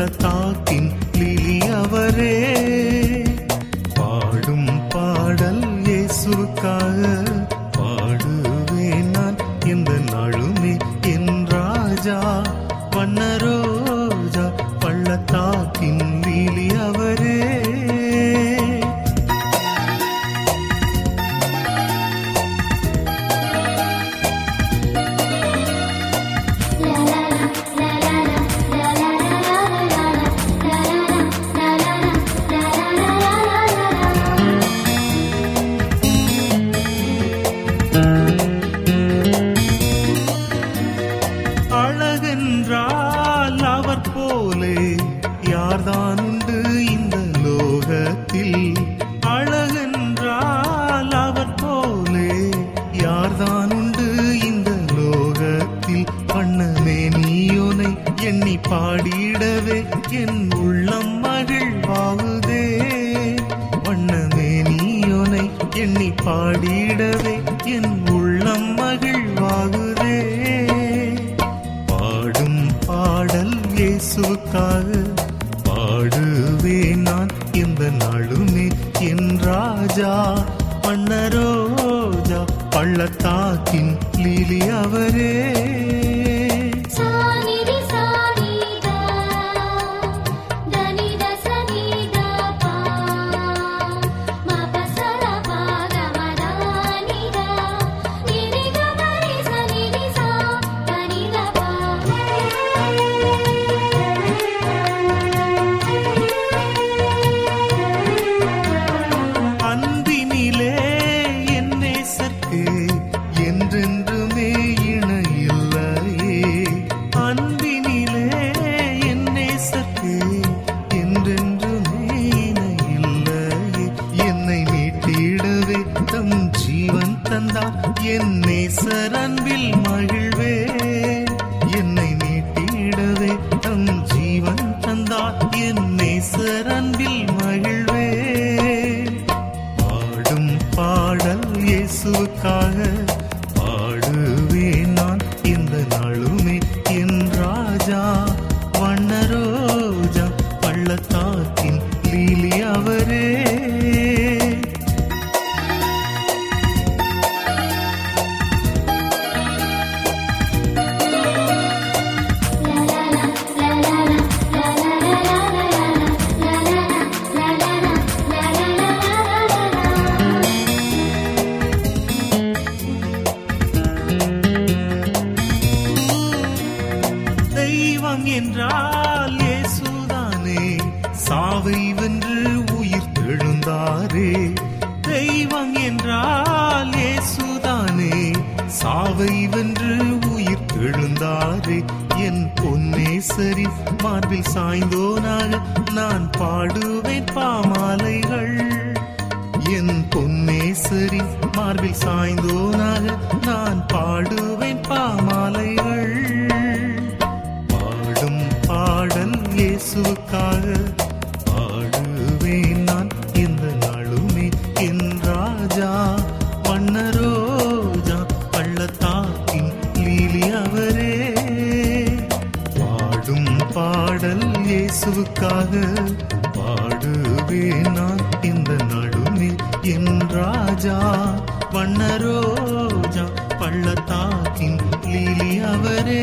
பள்ளத்தாக்கின் லிலி அவரே. பாடும் பாடல் இயேசுவுக்காக பாடுவேன் நான். எந்த நாளுமே என் ராஜா பண்ணரோஜா பள்ளத்தாக்கின் லீலி அவரே. பாடிடவே என் உள்ளம் மகிழ்வாகுதே. பாடும் பாடல் இயேசுக்காக பாடுவே நான் இந்த நாளுமே. என் ராஜா மன்னரோஜா பள்ளத்தாக்கின் லீலி அவரே. தந்தார் என் நேசர் மழை என்றால் இயேசுதானே. சாவை வென்று உயிர் தெழுந்தாரே. தெய்வம் என்றால் இயேசுதானே. சாவை வென்று உயிர் தெழுந்தாரே. என் பொன்னே சரி மார்பில் சாய்ந்தோனாக நான் பாடுவேன் பாமாலைகள். என் பொன்னே சரி மார்பில் சாய்ந்தோனாக நான் பாடுவேன் பாமாலைகள். இயேசுவுக்காக பாடுவேன் நான். இந்த நாளுமே என் ராஜா வண்ணரோஜா பள்ளத்தாக்கின் லீலி அவரே. பாடும் பாடல் இயேசுவுக்காக பாடுவேன் நான். இந்த நாளுமே என் ராஜா வண்ணரோஜா பள்ளத்தாக்கின் லீலி அவரே.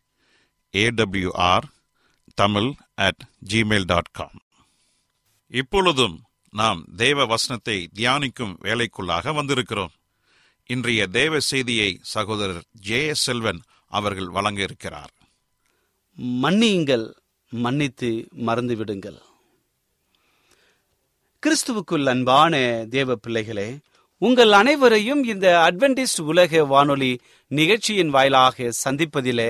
AWR Tamil at Gmail dot com இப்பொழுதும் நாம் தேவ வசனத்தை தியானிக்கும் வேலைக்குள்ளாக வந்திருக்கிறோம். இன்றைய தேவ செய்தியை சகோதரர் ஜே எஸ் செல்வன் அவர்கள் வழங்க இருக்கிறார் மன்னியுங்கள் மன்னித்து மறந்து விடுங்கள் கிறிஸ்துவுக்குள் அன்பான தேவ பிள்ளைகளே உங்கள் அனைவரையும் இந்த அட்வென்டிஸ்ட் உலக வானொலி நிகழ்ச்சியின் வாயிலாக சந்திப்பதிலே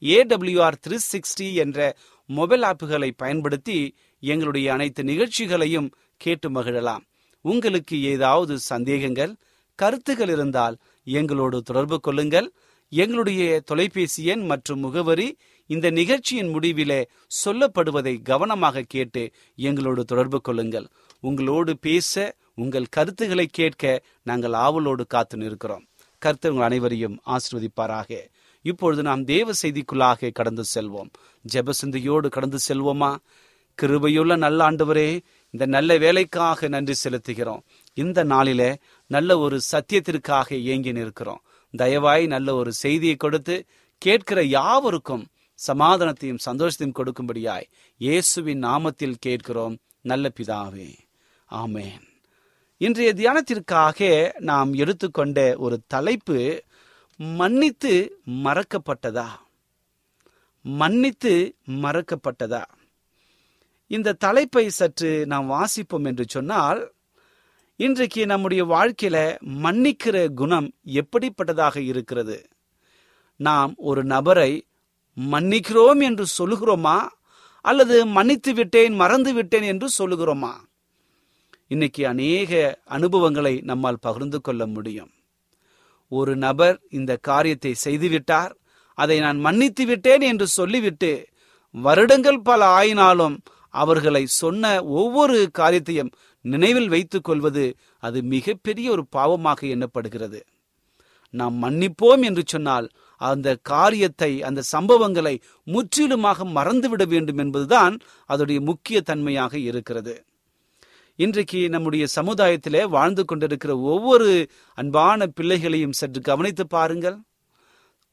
A W R three sixty என்ற மொபைல் ஆப்புகளை பயன்படுத்தி எங்களுடைய அனைத்து நிகழ்ச்சிகளையும் கேட்டு மகிழலாம். உங்களுக்கு ஏதாவது சந்தேகங்கள் கருத்துகள் இருந்தால் எங்களோடு தொடர்பு கொள்ளுங்கள். எங்களுடைய தொலைபேசி எண் மற்றும் முகவரி இந்த நிகழ்ச்சியின் முடிவிலே சொல்லப்படுவதை கவனமாக கேட்டு எங்களோடு தொடர்பு கொள்ளுங்கள். உங்களோடு பேச உங்கள் கருத்துக்களை கேட்க நாங்கள் ஆவலோடு காத்து நிற்கிறோம். கருத்து உங்கள் அனைவரையும் ஆசிர்வதிப்பாராக. இப்பொழுது நாம் தேவ செய்திக்குள்ளாக கடந்து செல்வோம். ஜெபசிந்தையோடு கடந்து செல்வோமா? கிருபையுள்ள நல்ல ஆண்டவரே இந்த நல்ல வேலைக்காக நன்றி செலுத்துகிறோம். இந்த நாளிலே நல்ல ஒரு சத்தியத்திற்காக ஏங்கி நிற்கிறோம். தயவாய் நல்ல ஒரு செய்தியை கொடுத்து கேட்கிற யாவருக்கும் சமாதானத்தையும் சந்தோஷத்தையும் கொடுக்கும்படியாய் இயேசுவின் நாமத்தில் கேட்கிறோம். நல்ல பிதாவே. ஆமேன். இன்றைய தியானத்திற்காக நாம் எடுத்துக்கொண்ட ஒரு தலைப்பு மன்னித்து மறக்கப்பட்டதா? மன்னித்து மறக்கப்பட்டதா? இந்த தலைப்பை சற்று நாம் வாசிப்போம் என்று சொன்னால் இன்றைக்கு நம்முடைய வாழ்க்கையில மன்னிக்கிற குணம் எப்படிப்பட்டதாக இருக்கிறது? நாம் ஒரு நபரை மன்னிக்கிறோம் என்று சொல்லுகிறோமா? அல்லது மன்னித்து விட்டேன் மறந்து விட்டேன் என்று சொல்லுகிறோமா? இன்னைக்கு அநேக அனுபவங்களை நம்மால் பகிர்ந்து கொள்ள முடியும். ஒரு நபர் இந்த காரியத்தை செய்துவிட்டார். அதை நான் மன்னித்து விட்டேன் என்று சொல்லிவிட்டு வருடங்கள் பல ஆயினாலும் அவர்களை சொன்ன ஒவ்வொரு காரியத்தையும் நினைவில் வைத்துக் கொள்வது அது மிகப்பெரிய ஒரு பாவமாக எண்ணப்படுகிறது. நாம் மன்னிப்போம் என்று சொன்னால் அந்த காரியத்தை அந்த சம்பவங்களை முற்றிலுமாக மறந்துவிட வேண்டும் என்பதுதான் அதோடைய முக்கிய தன்மையாக இருக்கிறது. இன்றைக்கு நம்முடைய சமுதாயத்திலே வாழ்ந்து கொண்டிருக்கிற ஒவ்வொரு அன்பான பிள்ளைகளையும் சற்று கவனித்து பாருங்கள்.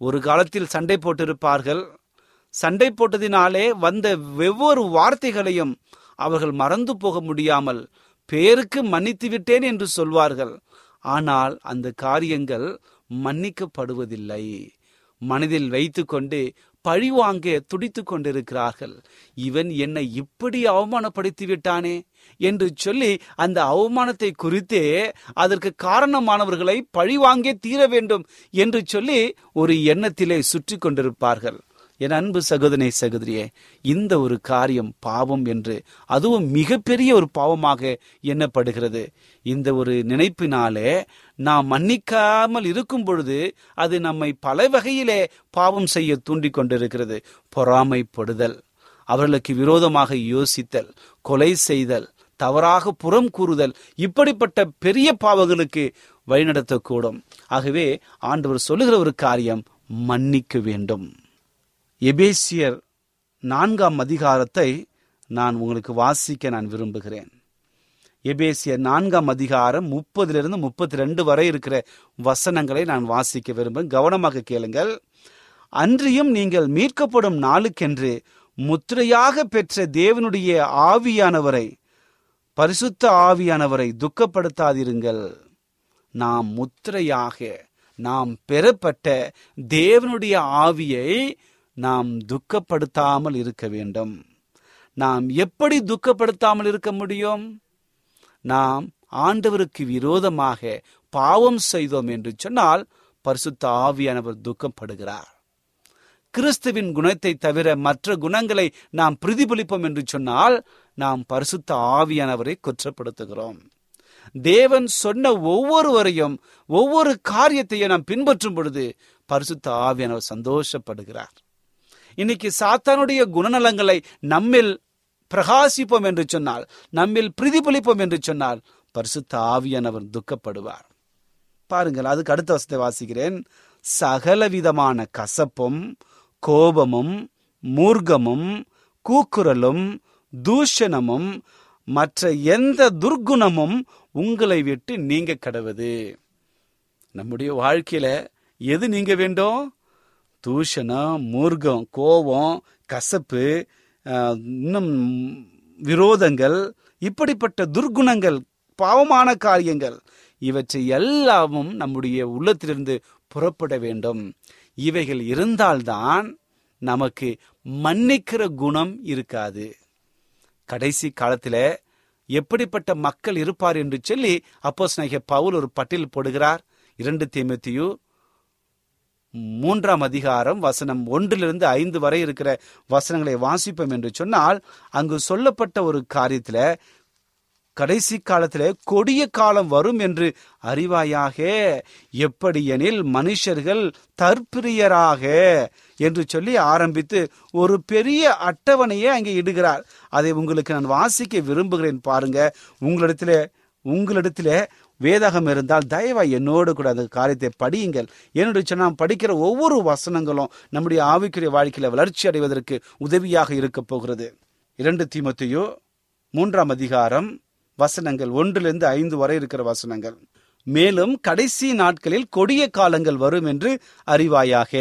ஒரு காலத்தில் சண்டை போட்டிருப்பார்கள். சண்டை போட்டதினாலே வந்த வெவ்வேறு வார்த்தைகளையும் அவர்கள் மறந்து போக முடியாமல் பேருக்கு மன்னித்து விட்டேன் என்று சொல்வார்கள். ஆனால் அந்த காரியங்கள் மன்னிக்கப்படுவதில்லை. மனதில் வைத்துக்கொண்டு பழிவாங்க துடித்துக் கொண்டிருக்கிறார்கள். இவன் என்னை இப்படி அவமானப்படுத்தி விட்டானே என்று சொல்லி அந்த அவமானத்தை குறித்தே அதற்கு காரணமானவர்களை பழிவாங்கே தீர வேண்டும் என்று சொல்லி ஒரு எண்ணத்திலே சுற்றி கொண்டிருப்பார்கள். என் அன்பு சகோதரனை சகோதரியே இந்த ஒரு காரியம் பாவம் என்று அதுவும் மிகப்பெரிய ஒரு பாவமாக எண்ணப்படுகிறது. இந்த ஒரு நினைப்பினாலே நாம் மன்னிக்காமல் இருக்கும் பொழுது அது நம்மை பல வகையிலே பாவம் செய்ய தூண்டிக் கொண்டிருக்கிறது. பொறாமைப்படுதல் அவர்களுக்கு விரோதமாக யோசித்தல் கொலை செய்தல் தவறாக புறம் கூறுதல் இப்படிப்பட்ட பெரிய பாவங்களுக்கு வழிநடத்தக்கூடும். ஆகவே ஆண்டவர் சொல்லுகிற ஒரு காரியம் மன்னிக்க வேண்டும். எபேசியர் நான்காம் அதிகாரத்தை நான் உங்களுக்கு வாசிக்க நான் விரும்புகிறேன். எபேசியர் நான்காம் அதிகாரம் முப்பதிலிருந்து முப்பத்தி ரெண்டு வரை இருக்கிற வசனங்களை நான் வாசிக்க விரும்புகிறேன். கவனமாக கேளுங்கள். அன்றியும் நீங்கள் மீட்கப்படும் நாளுக்கென்று முத்திரையாக பெற்ற தேவனுடைய ஆவியானவரை பரிசுத்த ஆவியானவரை துக்கப்படுத்தாதிருங்கள். நாம் முத்திரையாக நாம் பெறப்பட்ட தேவனுடைய ஆவியை நாம் துக்கப்படுத்தாமல் இருக்க வேண்டும். நாம் எப்படி துக்கப்படுத்தாமல் இருக்க முடியும்? நாம் ஆண்டவருக்கு விரோதமாக பாவம் செய்தோம் என்று சொன்னால் பரிசுத்த ஆவியானவர் துக்கப்படுகிறார். கிறிஸ்துவின் குணத்தை தவிர மற்ற குணங்களை நாம் பிரதிபலிப்போம் என்று சொன்னால் நாம் பரிசுத்த ஆவியானவரை குற்றப்படுத்துகிறோம். தேவன் சொன்ன ஒவ்வொருவரையும் ஒவ்வொரு காரியத்தையும் நாம் பின்பற்றும் பொழுது பரிசுத்த ஆவியானவர் சந்தோஷப்படுகிறார். இன்னைக்கு சாத்தானுடைய குணநலங்களை நம்மில் பிரகாசிப்போம் என்று சொன்னால் நம்மில் பிரதிபலிப்போம் என்று சொன்னால் பரிசுத்த ஆவியானவர் துக்கப்படுவார். பாருங்கள் அதுக்கு அடுத்த வசத்தை வாசிக்கிறேன். சகலவிதமான கசப்பும் கோபமும் மூர்க்கமும் கூக்குரலும் தூஷணமும் மற்ற எந்த துர்க்குணமும் உங்களை விட்டு நீங்க கடவுது. நம்முடைய வாழ்க்கையில எது நீங்க வேண்டும்? தூஷணம் மூர்க்கம் கோபம் கசப்பு இன்னும் விரோதங்கள் இப்படிப்பட்ட துர்க்குணங்கள் பாவமான காரியங்கள் இவற்றை எல்லாமும் நம்முடைய உள்ளத்திலிருந்து புறப்பட வேண்டும். இவைகள் இருந்தால்தான் நமக்கு மன்னிக்கிற குணம் இருக்காது. கடைசி காலத்தில் எப்படிப்பட்ட மக்கள் இருப்பார் என்று சொல்லி அப்போஸ் பவுல் ஒரு பட்டியல் போடுகிறார். இரண்டு தீமத்தியு மூன்றாம் அதிகாரம் வசனம் ஒன்றிலிருந்து ஐந்து வரை இருக்கிற வசனங்களை வாசிப்போம் என்று சொன்னால் அங்கு சொல்லப்பட்ட ஒரு காரியத்தில் கடைசி காலத்தில் கொடிய காலம் வரும் என்று அறிவாயாக எப்படி எனில் மனுஷர்கள் தற்பிரியராக என்று சொல்லி ஆரம்பித்து ஒரு பெரிய அட்டவணையை அங்கே இடுகிறார். அதை உங்களுக்கு நான் வாசிக்க விரும்புகிறேன் பாருங்க. உங்களிடத்திலே உங்களிடத்திலே வேதகம் இருந்தால் தயவா என்னோடு கூட அந்த காரியத்தை படியுங்கள். என்னுடைய சொன்னால் நாம் படிக்கிற ஒவ்வொரு வசனங்களும் நம்முடைய ஆவிக்குரிய வாழ்க்கையில வளர்ச்சி அடைவதற்கு உதவியாக இருக்க போகிறது. இரண்டு தீமத்தையோ மூன்றாம் அதிகாரம் வசனங்கள் ஒன்றிலிருந்து ஐந்து வரை இருக்கிற வசனங்கள். மேலும் கடைசி நாட்களில் கொடிய காலங்கள் வரும் என்று அறிவாயாக.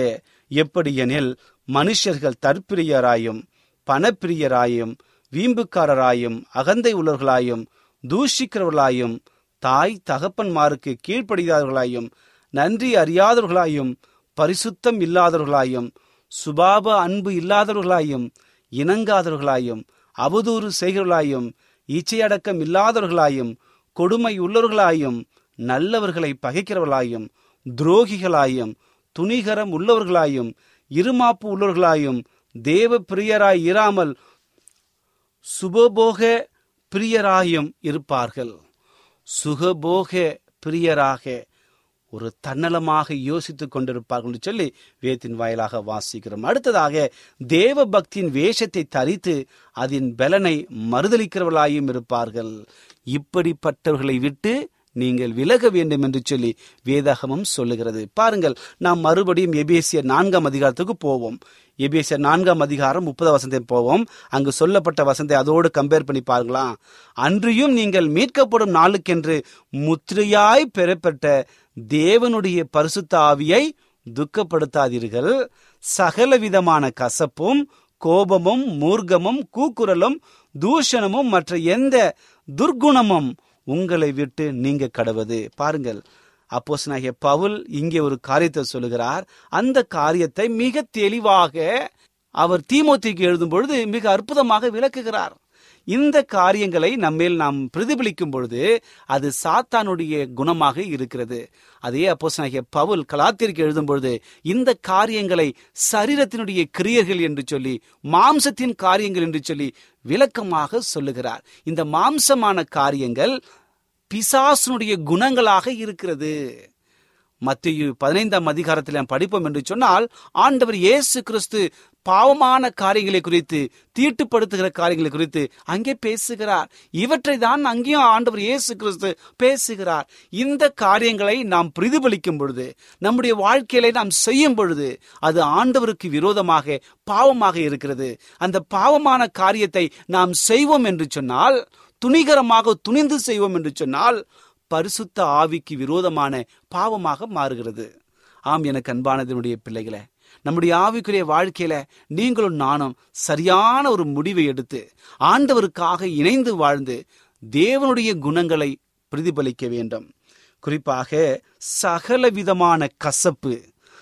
எப்படியெனில் மனுஷர்கள் தற்பிரியராயும் பணப்பிரியராயும் வீம்புக்காரராயும் அகந்தை உள்ளவர்களாயும் தூஷிக்கிறவர்களாயும் தாய் தகப்பன்மாருக்கு கீழ்ப்படியாதவர்களாயும் நன்றி அறியாதவர்களாயும் பரிசுத்தம் இல்லாதவர்களாயும் சுபாப அன்பு இல்லாதவர்களாயும் இணங்காதவர்களாயும் அவதூறு செய்கிறவர்களாயும் இச்சையடக்கம் இல்லாதவர்களாயும் கொடுமை உள்ளவர்களாயும் நல்லவர்களை பகைக்கிறவர்களாயும் துரோகிகளாயும் துணிகரம் உள்ளவர்களாயும் இருமாப்பு உள்ளவர்களாயும் தேவ பிரியராய் இராமல் சுபபோக பிரியராயும் இருப்பார்கள். சுகபோக பிரியராக. ஒரு தன்னலமாக யோசித்துக் கொண்டிருப்பார்கள் சொல்லி வேத்தின் வாயிலாக வாசிக்கிறோம். அடுத்ததாக தேவ பக்தியின் வேஷத்தை தரித்து அதன் பலனை மறுதளிக்கிறவர்களாயும் இருப்பார்கள். இப்படிப்பட்டவர்களை விட்டு நீங்கள் விலக வேண்டும் என்று சொல்லி வேதாகமம் சொல்லுகிறது. பாருங்கள் நாம் மறுபடியும் எபேசிய நான்காம் அதிகாரத்துக்கு போவோம். எபேசிய நான்காம் அதிகாரம் முப்பது வசந்தை போவோம். அங்கு சொல்லப்பட்ட வசந்தை அதோடு கம்பேர் பண்ணி பாருங்களாம் அன்றியும் நீங்கள் மீட்கப்படும் நாளுக்கென்று முத்திரையாய் பெறப்பட்ட தேவனுடைய பரிசுத்த ஆவியை துக்கப்படுத்தாதீர்கள். சகல விதமான கசப்பும் கோபமும் மூர்க்கமும் கூக்குரலும் தூஷணமும் மற்ற எந்த துர்க்குணமும் உங்களை விட்டு நீங்க கடவது. பாருங்கள் அப்போஸ் பவுல் இங்கே ஒரு காரியத்தை சொல்லுகிறார். அந்த காரியத்தை மிக தெளிவாக அவர் தீமோத்திக்கு எழுதும் பொழுது மிக அற்புதமாக விளக்குகிறார். இந்த காரியங்களை நம்மேல் நாம் பிரதிபலிக்கும் பொழுது அது சாத்தானுடைய குணமாக இருக்கிறது. அதே அப்போஸ் பவுல் கலாத்திற்கு எழுதும் பொழுது இந்த காரியங்களை சரீரத்தினுடைய கிரியர்கள் என்று சொல்லி மாம்சத்தின் காரியங்கள் என்று சொல்லி விளக்கமாக சொல்லுகிறார். இந்த மாம்சமான காரியங்கள் பிசாசனுடைய குணங்களாக இருக்கிறது. மத்திய பதினைந்தாம் அதிகாரத்தில் நாம் படிப்போம் என்று சொன்னால் ஆண்டவர் இயேசு கிறிஸ்து பாவமான காரியங்களை குறித்து தீட்டுப்படுத்துகிற காரியங்களை குறித்து அங்கே பேசுகிறார். இவற்றை தான் அங்கேயும் ஆண்டவர் இயேசு கிறிஸ்து பேசுகிறார். இந்த காரியங்களை நாம் பிரதிபலிக்கும் பொழுது நம்முடைய வாழ்க்கையில நாம் செய்யும் பொழுது அது ஆண்டவருக்கு விரோதமாக பாவமாக இருக்கிறது. அந்த பாவமான காரியத்தை நாம் செய்வோம் என்று சொன்னால் துணிகரமாக துணிந்து செய்வோம் என்று சொன்னால் பரிசுத்த ஆவிக்கு விரோதமான பாவமாக மாறுகிறது. ஆம் எனக்கு அன்பானதனுடைய பிள்ளைகளே நம்முடைய ஆவிக்குரிய வாழ்க்கையில நீங்களும் நானும் சரியான ஒரு முடிவை எடுத்து ஆண்டவருக்காக இணைந்து வாழ்ந்து தேவனுடைய குணங்களை பிரதிபலிக்க வேண்டும். குறிப்பாக சகலவிதமான கசப்பு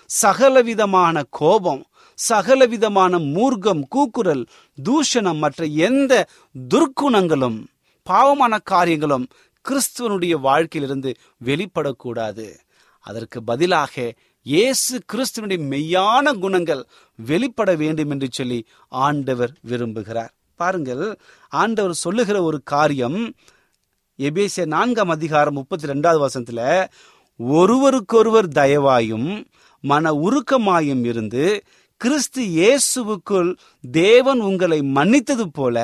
சகலவிதமான கோபம் சகலவிதமான மூர்க்கம் கூக்குரல் தூஷணம் மற்ற எந்த துர்க்குணங்களும் பாவமான காரியங்களும் கிறிஸ்துவனுடைய வாழ்க்கையிலிருந்து வெளிப்படக்கூடாது. அதற்கு பதிலாக இயேசு கிறிஸ்துவனுடைய மெய்யான குணங்கள் வெளிப்பட வேண்டும் என்று சொல்லி ஆண்டவர் விரும்புகிறார். பாருங்கள் ஆண்டவர் சொல்லுகிற ஒரு காரியம் எபேசிய நான்காம் அதிகாரம் முப்பத்தி ரெண்டாவது வசனத்துல ஒருவருக்கொருவர் தயவாயும் மன உருக்கமாயும் இருந்து கிறிஸ்து இயேசுவுக்குள் தேவன் உங்களை மன்னித்தது போல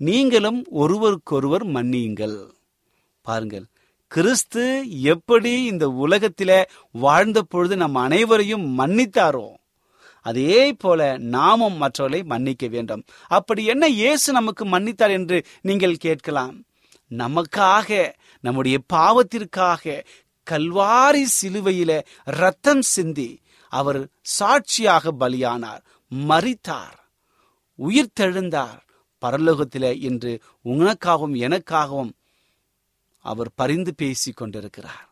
நீங்களும் ஒருவருக்கொருவர் மன்னியுங்கள். பாருங்கள் கிறிஸ்து எப்படி இந்த உலகத்தில வாழ்ந்த பொழுது நம் அனைவரையும் மன்னித்தாரோ அதே போல நாமும் மற்றவர்களை மன்னிக்க வேண்டும். அப்படி என்ன இயேசு நமக்கு மன்னித்தார் என்று நீங்கள் கேட்கலாம்? நமக்காக நம்முடைய பாவத்திற்காக கல்வாரி சிலுவையில ரத்தம் சிந்தி அவர் சாட்சியாக பலியானார் மறித்தார் உயிர் தெழுந்தார் பரலோகத்திலே இன்று உனக்காகவும் எனக்காகவும் அவர் பரிந்து பேசி கொண்டிருக்கிறார்.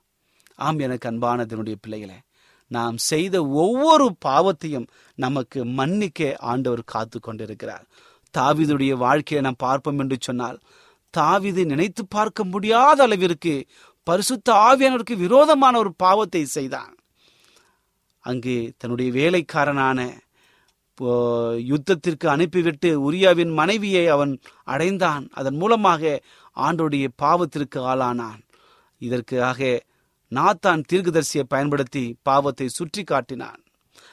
ஆம் எனக்கு அன்பானதனுடைய பிள்ளைகளை நாம் செய்த ஒவ்வொரு பாவத்தையும் நமக்கு மன்னிக்க ஆண்டவர் காத்து கொண்டிருக்கிறார். தாவிதுடைய வாழ்க்கையை நாம் பார்ப்போம் என்று சொன்னால் தாவிது நினைத்து பார்க்க முடியாத அளவிற்கு பரிசுத்த ஆவியானவருக்கு விரோதமான ஒரு பாவத்தை செய்தான். அங்கு தன்னுடைய வேலைக்காரனான யுத்தத்திற்கு அனுப்பிவிட்டு உரியாவின் மனைவியை அவன் அடைந்தான். அதன் மூலமாக ஆண்டோடைய பாவத்திற்கு ஆளானான். இதற்காக நாத்தான் தீர்க்கதரிசியை பயன்படுத்தி பாவத்தை சுற்றி காட்டினான்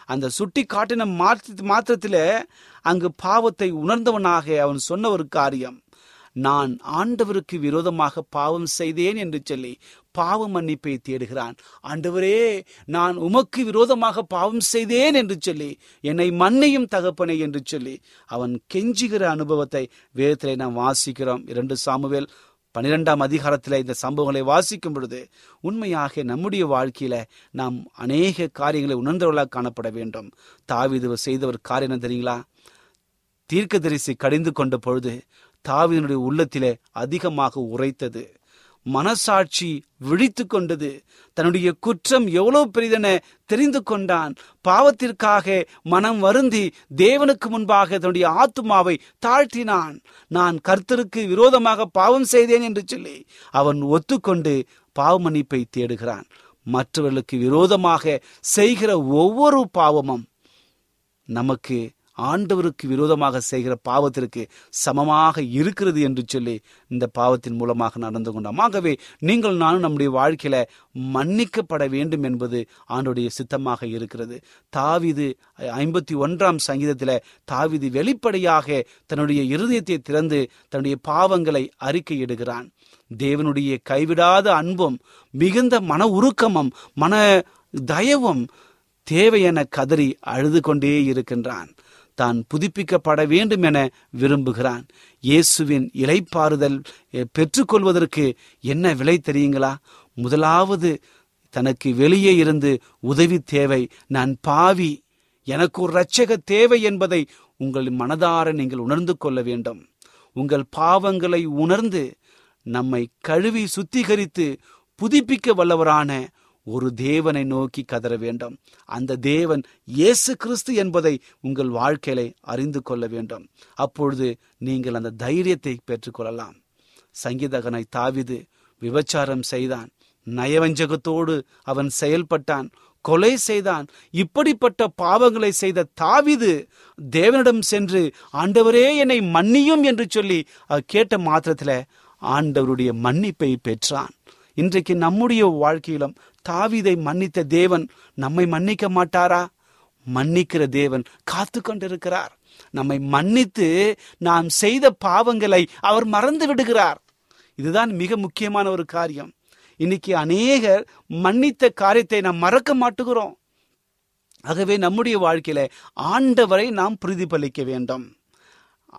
அந்த சுட்டி காட்டின மாற்ற மாத்திரத்தில அங்கு பாவத்தை உணர்ந்தவனாக அவன் சொன்ன ஒரு காரியம் நான் ஆண்டவருக்கு விரோதமாக பாவம் செய்தேன் என்று சொல்லி பாவ மன்னிப்பை தேடுகிறான். ஆண்டவரே நான் உமக்கு விரோதமாக பாவம் செய்தேன் என்று சொல்லி என்னை மன்னையும் தகப்பனே என்று சொல்லி அவன் கெஞ்சுகிற அனுபவத்தை வேதத்திலே நாம் வாசிக்கிறோம். இரண்டு சாமுவேல் பனிரெண்டாம் அதிகாரத்தில் இந்த சம்பவங்களை வாசிக்கும் பொழுது உண்மையாக நம்முடைய வாழ்க்கையில நாம் அநேக காரியங்களை உணர்ந்தவர்களாக காணப்பட வேண்டும். தாவிது செய்த ஒரு காரியம் தெரியுங்களா தெரியுங்களா? தீர்க்கதரிசி கடிந்து கொண்ட பொழுது தாவினுடைய உள்ளத்திலே அதிகமாக உரைத்தது மனசாட்சி விழித்து கொண்டது. தன்னுடைய குற்றம் எவ்வளவு பெரிதென தெரிந்து கொண்டான். பாவத்திற்காக மனம் வருந்தி தேவனுக்கு முன்பாக தன்னுடைய ஆத்துமாவை தாழ்த்தினான். நான் கர்த்தருக்கு விரோதமாக பாவம் செய்தேன் என்று சொல்லி அவன் ஒத்துக்கொண்டு பாவ மன்னிப்பை தேடுகிறான். மற்றவர்களுக்கு விரோதமாக செய்கிற ஒவ்வொரு பாவமும் நமக்கு ஆண்டவருக்கு விரோதமாக செய்கிற பாவத்திற்கு சமமாக இருக்கிறது என்று சொல்லி இந்த பாவத்தின் மூலமாக நடந்து கொண்டோம் ஆகவே நீங்கள் நானும் நம்முடைய வாழ்க்கையில மன்னிக்கப்பட வேண்டும் என்பது ஆண்டுடைய சித்தமாக இருக்கிறது. தாவிது ஐம்பத்தி ஒன்றாம் சங்கீதத்தில் தாவிது வெளிப்படையாக தன்னுடைய இருதயத்தை திறந்து தன்னுடைய பாவங்களை அறிக்கையிடுகிறான். தேவனுடைய கைவிடாத அன்பும் மிகுந்த மன உருக்கமும் மன தயவும் தேவையென கதறி அழுது கொண்டே இருக்கின்றான். தான் புதுப்பிக்கப்பட வேண்டும் என விரும்புகிறான். இயேசுவின் இலைப்பாறுதல் பெற்றுக்கொள்வதற்கு என்ன விலை தெரியுங்களா? முதலாவது தனக்கு வெளியே இருந்து உதவி தேவை. நான் பாவி. எனக்கு ஒரு இரட்சக தேவை என்பதை உங்கள் மனதார நீங்கள் உணர்ந்து கொள்ள வேண்டும். உங்கள் பாவங்களை உணர்ந்து நம்மை கழுவி சுத்திகரித்து புதுப்பிக்க வல்லவரான ஒரு தேவனை நோக்கி கதற வேண்டும். அந்த தேவன் இயேசு கிறிஸ்து என்பதை உங்கள் வாழ்க்கையில அறிந்து கொள்ள வேண்டும். அப்பொழுது நீங்கள் அந்த தைரியத்தை பெற்றுக்கொள்ளலாம். சங்கீதகனை தாவிது விபச்சாரம் செய்தான். நயவஞ்சகத்தோடு அவன் செயல்பட்டான். கொலை செய்தான். இப்படிப்பட்ட பாவங்களை செய்த தாவிது தேவனிடம் சென்று ஆண்டவரே என்னை மன்னியும் என்று சொல்லி கேட்ட மாத்திரத்துல ஆண்டவருடைய மன்னிப்பை பெற்றான். இன்றைக்கு நம்முடைய வாழ்க்கையிலும் தாவிதை மன்னித்த தேவன் நம்மை மன்னிக்க மாட்டாரா? மன்னிக்கிற தேவன் காத்து கொண்டிருக்கிறார் நம்மை மன்னித்து நாம் செய்த பாவங்களை அவர் மறந்து விடுகிறார். இதுதான் மிக முக்கியமான ஒரு காரியம். இன்னைக்கு அநேகர் மன்னித்த காரியத்தை நாம் மறக்க மாட்டுகிறோம். ஆகவே நம்முடைய வாழ்க்கையில ஆண்டவரை நாம் பிரதிபலிக்க வேண்டும்.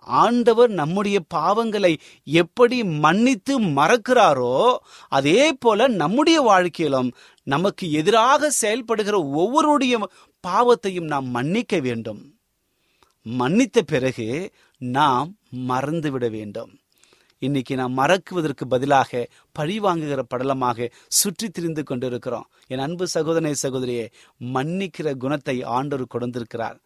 ஆண்டவர் நம்முடைய பாவங்களை எப்படி மன்னித்து மறக்கிறாரோ அதே போல நம்முடைய வாழ்க்கையிலும் நமக்கு எதிராக செயல்படுகிற ஒவ்வொருடைய பாவத்தையும் நாம் மன்னிக்க வேண்டும். மன்னித்த பிறகு நாம் மறந்துவிட வேண்டும். இன்னைக்கு நாம் மறக்குவதற்கு பதிலாக பழி வாங்குகிற படலமாக சுற்றி திரிந்து கொண்டிருக்கிறோம். என் அன்பு சகோதரனை சகோதரியே மன்னிக்கிற குணத்தை ஆண்டவர் கொடுத்திருக்கிறார்.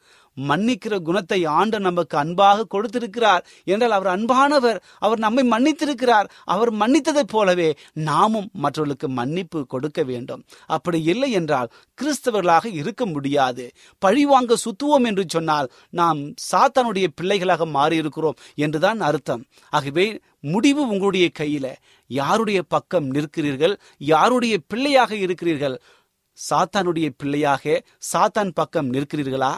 மன்னிக்கிற குணத்தை ஆண்டு நமக்கு அன்பாக கொடுத்திருக்கிறார். என்றால் அவர் அன்பானவர் அவர் நம்மை மன்னித்திருக்கிறார். அவர் மன்னித்ததைப் போலவே நாமும் மற்றவர்களுக்கு மன்னிப்பு கொடுக்க வேண்டும். அப்படி இல்லை என்றால் கிறிஸ்தவர்களாக இருக்க முடியாது. பழிவாங்க சுத்துவோம் என்று சொன்னால் நாம் சாத்தானுடைய பிள்ளைகளாக மாறியிருக்கிறோம் என்றுதான் அர்த்தம். ஆகவே முடிவு உங்களுடைய கையில. யாருடைய பக்கம் நிற்கிறீர்கள்? யாருடைய பிள்ளையாக இருக்கிறீர்கள்? சாத்தானுடைய பிள்ளையாக சாத்தான் பக்கம் நிற்கிறீர்களா?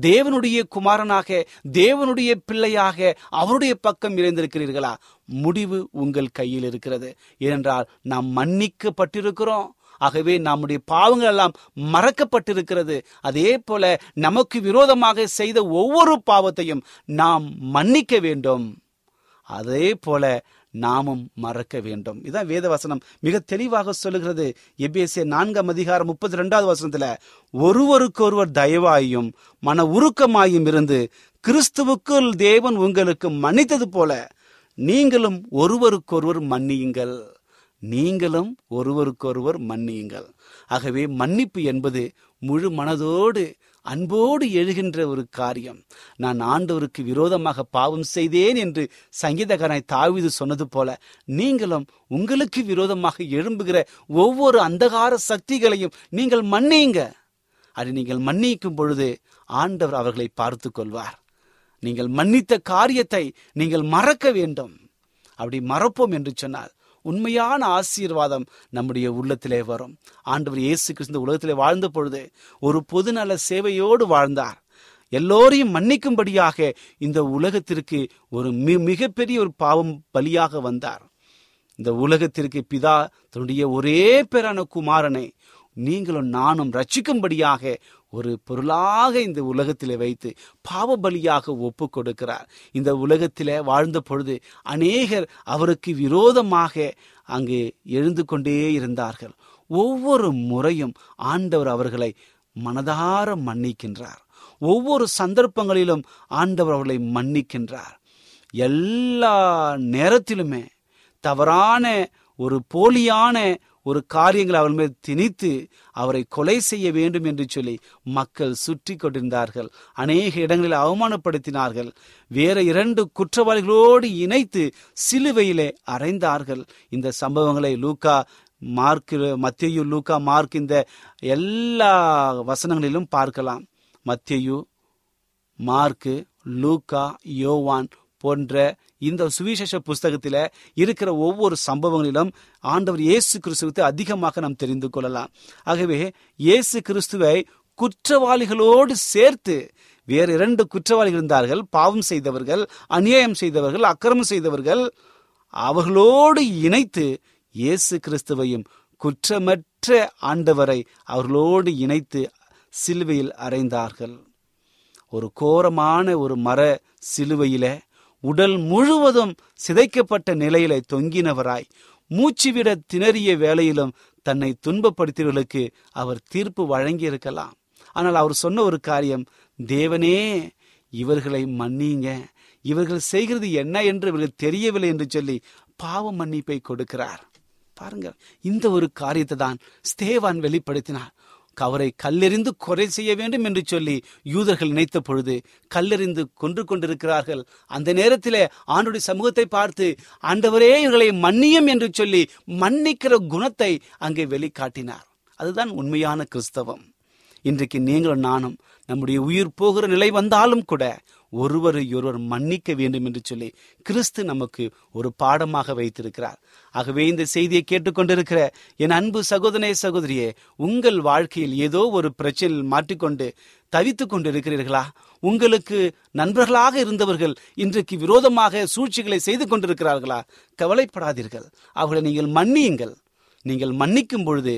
தேவனுடைய குமாரனாக தேவனுடைய பிள்ளையாக அவருடைய பக்கம் இணைந்திருக்கிறீர்களா முடிவு உங்கள் கையில் இருக்கிறது. ஏனென்றால் நாம் மன்னிக்கப்பட்டிருக்கிறோம். ஆகவே நம்முடைய பாவங்கள் எல்லாம் மறக்கப்பட்டிருக்கிறது. அதே போல நமக்கு விரோதமாக செய்த ஒவ்வொரு பாவத்தையும் நாம் மன்னிக்க வேண்டும். அதே போல நாமும் மறக்க வேண்டும். இதான் வேத வசனம் மிக தெளிவாக சொல்லுகிறது எபேசிய நான்காம் அதிகாரம் முப்பத்தி ரெண்டாவது வசனத்துல ஒருவருக்கொருவர் தயவாயும் மன உருக்கமாயும் இருந்து கிறிஸ்துவுக்குள் தேவன் உங்களுக்கு மன்னித்தது போல நீங்களும் ஒருவருக்கொருவர் மன்னியுங்கள். நீங்களும் ஒருவருக்கொருவர் மன்னியுங்கள். ஆகவே மன்னிப்பு என்பது முழு மனதோடு அன்போடு எழுகின்ற ஒரு காரியம். நான் ஆண்டவருக்கு விரோதமாக பாவம் செய்தேன் என்று சங்கீதகராய் தாவிது சொன்னது போல நீங்களும் உங்களுக்கு விரோதமாக எழும்புகிற ஒவ்வொரு அந்தகார சக்திகளையும் நீங்கள் மன்னியுங்க. அதை நீங்கள் மன்னிக்கும் பொழுது ஆண்டவர் அவர்களை பார்த்து கொள்வார். நீங்கள் மன்னித்த காரியத்தை நீங்கள் மறக்க வேண்டும். அப்படி மறப்போம் என்று சொன்னால் உண்மையான ஆசீர்வாதம் நம்முடைய உள்ளத்திலே வரும். ஆண்டவர் இயேசு கிறிஸ்து உலகத்திலே வாழ்ந்த பொழுது ஒரு பொதுநல சேவையோடு வாழ்ந்தார். எல்லோரையும் மன்னிக்கும்படியாக இந்த உலகத்திற்கு ஒரு மி- மிகப்பெரிய ஒரு பாவம் பலியாக வந்தார். இந்த உலகத்திற்கு பிதா தன்னுடைய ஒரே பேரான குமாரனை நீங்களும் நானும் ரட்சிக்கும்படியாக ஒரு பொருளாக இந்த உலகத்தில் வைத்து பாவ பலியாக ஒப்பு கொடுக்கிறார் இந்த உலகத்தில் வாழ்ந்த பொழுது அநேகர் அவருக்கு விரோதமாக அங்கு எழுந்து கொண்டே இருந்தார்கள். ஒவ்வொரு முறையும் ஆண்டவர் அவர்களை மனதார மன்னிக்கின்றார். ஒவ்வொரு சந்தர்ப்பங்களிலும் ஆண்டவர் அவர்களை மன்னிக்கின்றார். எல்லா நேரத்திலுமே தவறான ஒரு போலியான ஒரு காரியங்களை அவர் மேல் திணித்து அவரை கொலை செய்ய வேண்டும் என்று சொல்லி மக்கள் சுற்றி கொண்டிருந்தார்கள். அநேக இடங்களில் அவமானப்படுத்தினார்கள். வேற இரண்டு குற்றவாளிகளோடு இணைத்து சிலுவையிலே அறைந்தார்கள். இந்த சம்பவங்களை லூக்கா மார்க் மத்தியு லூக்கா மார்க் இந்த எல்லா வசனங்களிலும் பார்க்கலாம். மத்தியு மார்க்கு லூக்கா யோவான் போன்ற இந்த சுவிசேஷ புஸ்தகத்தில் இருக்கிற ஒவ்வொரு சம்பவங்களிலும் ஆண்டவர் இயேசு கிறிஸ்துவத்தை அதிகமாக நாம் தெரிந்து கொள்ளலாம். ஆகவே இயேசு கிறிஸ்துவை குற்றவாளிகளோடு சேர்த்து வேறு இரண்டு குற்றவாளிகள் இருந்தார்கள். பாவம் செய்தவர்கள் அநியாயம் செய்தவர்கள் அக்கிரமம் செய்தவர்கள் அவர்களோடு இணைத்து இயேசு கிறிஸ்துவையும் குற்றமற்ற ஆண்டவரை அவர்களோடு இணைத்து சிலுவையில் அறைந்தார்கள். ஒரு கோரமான ஒரு மர சிலுவையில உடல் முழுவதும் சிதைக்கப்பட்ட நிலையில தொங்கினவராய் மூச்சுவிட திணறிய வேளையிலும் தன்னை துன்பப்படுத்தியவர்களுக்கு அவர் தீர்ப்பு வழங்கி இருக்கலாம் ஆனால் அவர் சொன்ன ஒரு காரியம் தேவனே இவர்களை மன்னிங்க. இவர்கள் செய்கிறது என்ன என்று இவர்கள் தெரியவில்லை என்று சொல்லி பாவ மன்னிப்பை கொடுக்கிறார். பாருங்கள் இந்த ஒரு காரியத்தை தான் ஸ்தேவான் வெளிப்படுத்தினார். அவரை கல்லெறிந்து கொலை செய்ய வேண்டும் என்று சொல்லி யூதர்கள் நினைத்த பொழுது கல்லெறிந்து கொன்று கொண்டிருக்கிறார்கள். அந்த நேரத்திலே ஆண்டுடைய சமூகத்தை பார்த்து ஆண்டவரே இவர்களை மன்னியும் என்று சொல்லி மன்னிக்கிற குணத்தை அங்கே வெளிக்காட்டினார். அதுதான் உண்மையான கிறிஸ்தவம். இன்றைக்கு நீங்களும் நானும் நம்முடைய உயிர் போகிற நிலை வந்தாலும் கூட ஒருவரையொருவர் மன்னிக்க வேண்டும் என்று சொல்லி கிறிஸ்து நமக்கு ஒரு பாடமாக வைத்திருக்கிறார். ஆகவே இந்த செய்தியை கேட்டுக்கொண்டிருக்கிற என் அன்பு சகோதரே சகோதரியே உங்கள் வாழ்க்கையில் ஏதோ ஒரு பிரச்சனையில் மாட்டிக்கொண்டு தவித்துக் கொண்டிருக்கிறீர்களா? உங்களுக்கு நண்பர்களாக இருந்தவர்கள் இன்றைக்கு விரோதமாக சூழ்ச்சிகளை செய்து கொண்டிருக்கிறார்களா? கவலைப்படாதீர்கள். அவர்களை நீங்கள் மன்னியுங்கள். நீங்கள் மன்னிக்கும் பொழுது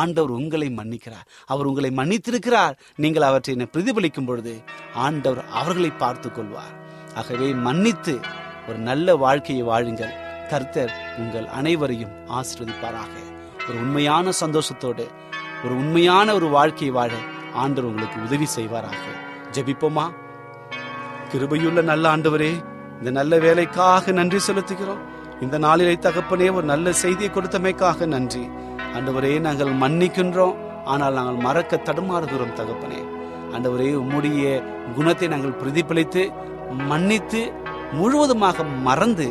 ஆண்டவர் உங்களை மன்னிக்கிறார். அவர் உங்களை மன்னித்திருக்கிறார். நீங்கள் அவற்றை பிரதிபலிக்கும் பொழுது ஆண்டவர் அவர்களை பார்த்து கொள்வார். ஆகவே மன்னித்து ஒரு நல்ல வாழ்க்கையை வாழுங்கள். கர்த்தர் உங்கள் அனைவரையும் ஆசிர்வதிப்பாராக. ஒரு உண்மையான சந்தோஷத்தோடு ஒரு உண்மையான ஒரு வாழ்க்கையை வாழ ஆண்டவர் உங்களுக்கு உதவி செய்வாராக. ஜெபிப்போமா? கிருபையுள்ள நல்ல ஆண்டவரே இந்த நல்ல வேலைக்காக நன்றி செலுத்துகிறோம். இந்த நாளிலே தகப்பனே ஒரு நல்ல செய்தியை கொடுத்தமைக்காக நன்றி. ஆண்டவரே நாங்கள் மன்னிக்கின்றோம். ஆனால் நாங்கள் மறக்க தடுமாறுகிறோம் தகப்பனே. ஆண்டவரே உம்முடைய குணத்தை நாங்கள் பிரதிபலித்து மன்னித்து முழுவதுமாக மறந்து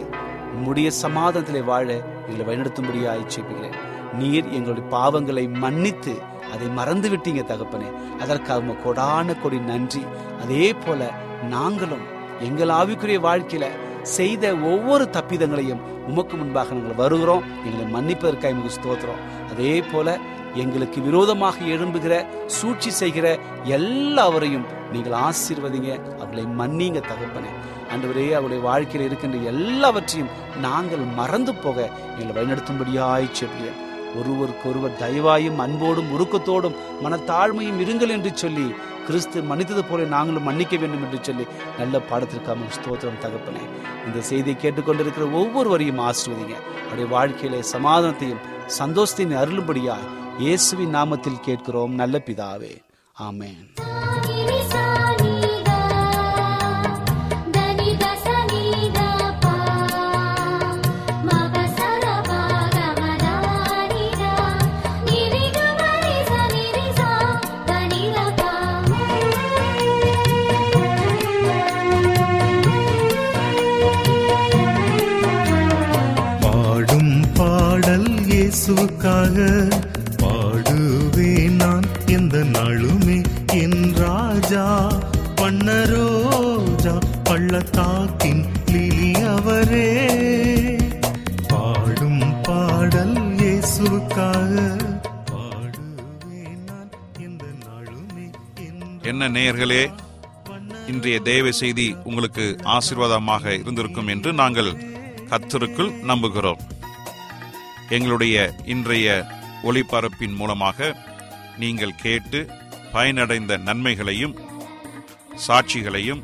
உம்முடைய சமாதானத்திலே வாழ எங்களை வழிநடத்தும்படியாய் செய்கிறேன் நீர் எங்களுடைய பாவங்களை மன்னித்து அதை மறந்து விட்டீங்க தகப்பனே. அதற்காக உமக்கு கொடான கொடி நன்றி. அதே போல நாங்களும் எங்கள் ஆவிக்குரிய வாழ்க்கையில செய்த ஒவ்வொரு தப்பிதங்களையும் உமக்கு முன்பாக நாங்கள் வருகிறோம். எங்களை மன்னிப்பதற்காக எங்களுக்கு ஸ்தோத்திரம். அதே போல எங்களுக்கு விரோதமாக எழும்புகிற சூழ்ச்சி செய்கிற எல்லாவரையும் நீங்கள் ஆசீர்வதிங்க. அவர்களை மன்னிங்க தகப்பனே. அன்றுவரே அவருடைய வாழ்க்கையில் இருக்கின்ற எல்லாவற்றையும் நாங்கள் மறந்து போக எங்களை வழிநடத்தும்படியாய் செப்பிய ஒருவருக்கொருவர் தயவாயும் அன்போடும் உருக்கத்தோடும் மனத்தாழ்மையும் இருங்கள் என்று சொல்லி கிறிஸ்து மன்னித்தது போல நாங்களும் மன்னிக்க வேண்டும் என்று சொல்லி நல்ல பாடத்திற்காக ஸ்தோத்திரம் தகப்பனே. இந்த செய்தியை கேட்டுக்கொண்டிருக்கிற ஒவ்வொருவரையும் ஆசிர்வதிங்க. அவருடைய வாழ்க்கையிலே சமாதானத்தையும் சந்தோஷத்தையும் அருளும்படியாய் இயேசுவின் நாமத்தில் கேட்கிறோம். நல்ல பிதாவே. ஆமேன். பள்ளத்தாக்கின் லிலி அவரே. பாடும் பாடல் இயேசுக்காக என்ன நேயர்களே இன்றைய தேவ செய்தி உங்களுக்கு ஆசீர்வாதமாக இருந்திருக்கும் என்று நாங்கள் கத்தருக்குள் நம்புகிறோம். எங்களுடைய இன்றைய ஒளிபரப்பின் மூலமாக நீங்கள் கேட்டு பயனடைந்த நன்மைகளையும் சாட்சிகளையும்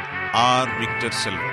ஆர் விக்டர் செல்வம்